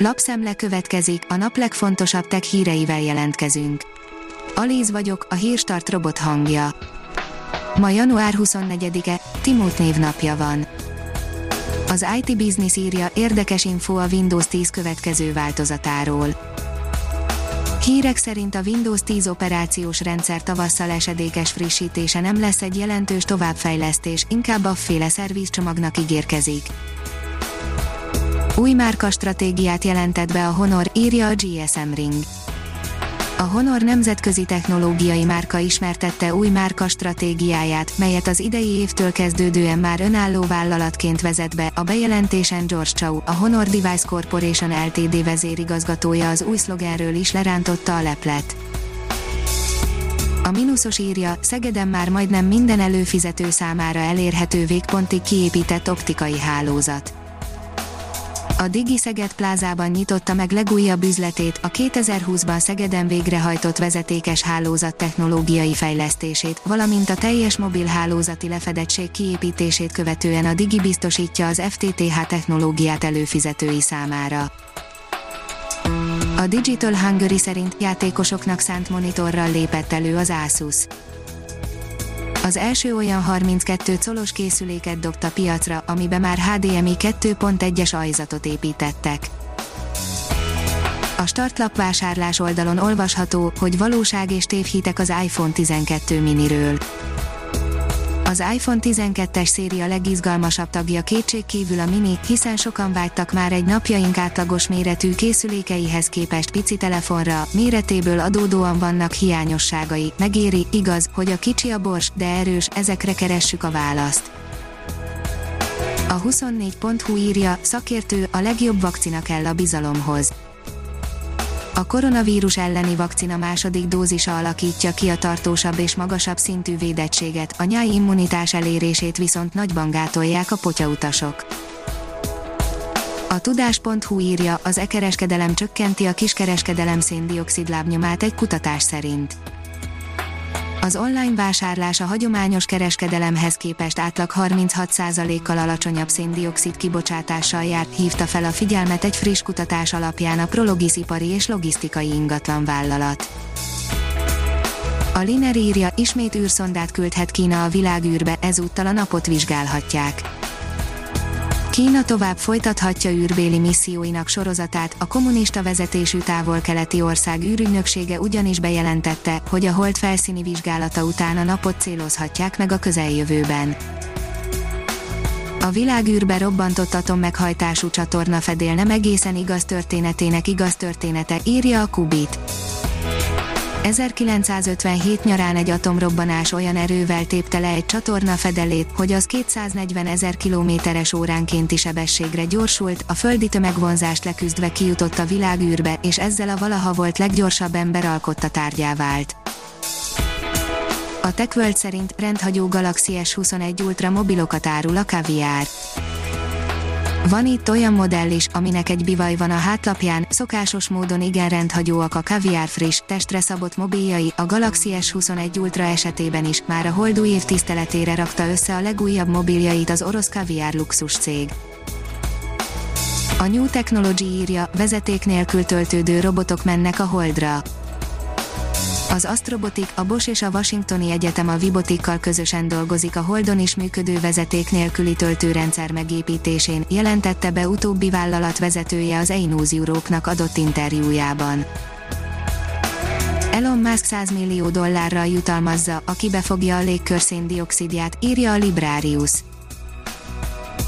Lapszemle következik, a nap legfontosabb tech híreivel jelentkezünk. Alíz vagyok, a hírstart robot hangja. Ma január 24-e, Timót névnapja van. Az IT Business írja érdekes info a Windows 10 következő változatáról. Hírek szerint a Windows 10 operációs rendszer tavasszal esedékes frissítése nem lesz egy jelentős továbbfejlesztés, inkább a féle szervizcsomagnak ígérkezik. Új márka stratégiát jelentett be a Honor, írja a GSM Ring. A Honor nemzetközi technológiai márka ismertette új márka stratégiáját, melyet az idei évtől kezdődően már önálló vállalatként vezet be. A bejelentésen George Chow, a Honor Device Corporation Ltd. vezérigazgatója az új szlogenről is lerántotta a leplet. A mínuszos írja, Szegeden már majdnem minden előfizető számára elérhető végpontig kiépített optikai hálózat a Digi Szeged plázában nyitotta meg legújabb üzletét, a 2020-ban Szegeden végrehajtott vezetékes hálózat technológiai fejlesztését, valamint a teljes mobil hálózati lefedettség kiépítését követően a Digi biztosítja az FTTH technológiát előfizetői számára. A Digital Hungary szerint játékosoknak szánt monitorral lépett elő az Asus az első olyan 32 colos készüléket dobta piacra, amibe már HDMI 2.1-es ajzatot építettek. A startlap vásárlás oldalon olvasható, hogy valóság és tévhitek az iPhone 12 miniről. Az iPhone 12-es széria legizgalmasabb tagja kétség kívül a mini, hiszen sokan vágytak már egy napjaink átlagos méretű készülékeihez képest pici telefonra, méretéből adódóan vannak hiányosságai, megéri, igaz, hogy a kicsi a bors, de erős, ezekre keressük a választ. A 24.hu írja, szakértő, a legjobb vakcina kell a bizalomhoz a koronavírus elleni vakcina második dózisa alakítja ki a tartósabb és magasabb szintű védettséget, a nyáj immunitás elérését viszont nagyban gátolják a potyautasok. A tudás.hu írja, az e-kereskedelem csökkenti a kiskereskedelem széndiokszid lábnyomát egy kutatás szerint az online vásárlás a hagyományos kereskedelemhez képest átlag 36%-kal alacsonyabb széndiokszid kibocsátással járt, hívta fel a figyelmet egy friss kutatás alapján a Prologis ipari és logisztikai ingatlan vállalat. A Liner írja, ismét űrszondát küldhet Kína a világűrbe, ezúttal a napot vizsgálhatják. Kína tovább folytathatja űrbéli misszióinak sorozatát, a kommunista vezetésű távol-keleti ország űrügynöksége ugyanis bejelentette, hogy a hold felszíni vizsgálata után a napot célozhatják meg a közeljövőben. A világűrbe robbantott atommeghajtású csatorna fedél nem egészen igaz történetének igaz története, írja a Kubit. 1957 nyarán egy atomrobbanás olyan erővel tépte le egy csatorna fedelét, hogy az 240 ezer kilométeres óránkénti sebességre gyorsult, a földi tömegvonzást leküzdve kijutott a világűrbe, és ezzel a valaha volt leggyorsabb ember alkotta tárgyá vált. A TechWorld szerint rendhagyó Galaxy S21 Ultra mobilokat árul a kaviár. Van itt olyan modell is, aminek egy bivaj van a hátlapján, szokásos módon igen rendhagyóak a kaviár friss, testre szabott mobiljai, a Galaxy S21 Ultra esetében is, már a holdú év tiszteletére rakta össze a legújabb mobiljait az orosz kaviár luxus cég. A New Technology írja, vezeték nélkül töltődő robotok mennek a holdra. Az Astrobotik, a Bosch és a Washingtoni Egyetem a Vibotikkal közösen dolgozik a Holdon is működő vezeték nélküli töltőrendszer megépítésén, jelentette be utóbbi vállalat vezetője az Einos Europe-nak adott interjújában. Elon Musk 100 millió dollárral jutalmazza, aki befogja a légkör széndiokszidját, írja a Librarius.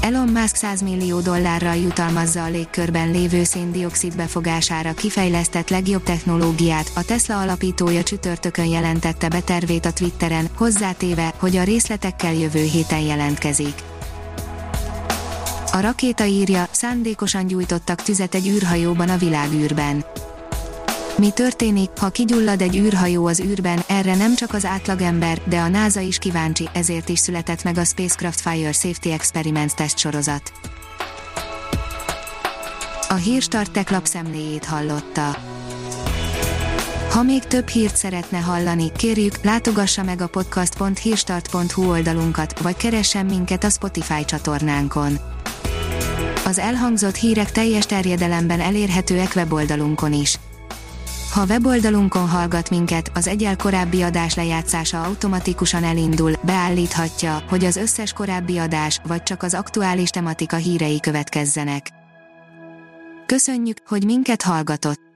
Elon Musk 100 millió dollárral jutalmazza a légkörben lévő széndiokszid befogására kifejlesztett legjobb technológiát, a Tesla alapítója csütörtökön jelentette be tervét a Twitteren, hozzátéve, hogy a részletekkel jövő héten jelentkezik. A rakéta írja, szándékosan gyújtottak tüzet egy űrhajóban a világűrben. Mi történik, ha kigyullad egy űrhajó az űrben, erre nem csak az átlagember, de a NASA is kíváncsi, ezért is született meg a Spacecraft Fire Safety Experiments test sorozat. A Hírstart tech lapszemléjét hallotta. Ha még több hírt szeretne hallani, kérjük, látogassa meg a podcast.hírstart.hu oldalunkat, vagy keressen minket a Spotify csatornánkon Az elhangzott hírek teljes terjedelemben elérhetőek weboldalunkon is. Ha weboldalunkon hallgat minket, az egyel korábbi adás lejátszása automatikusan elindul, beállíthatja, hogy az összes korábbi adás, vagy csak az aktuális tematika hírei következzenek. Köszönjük, hogy minket hallgatott!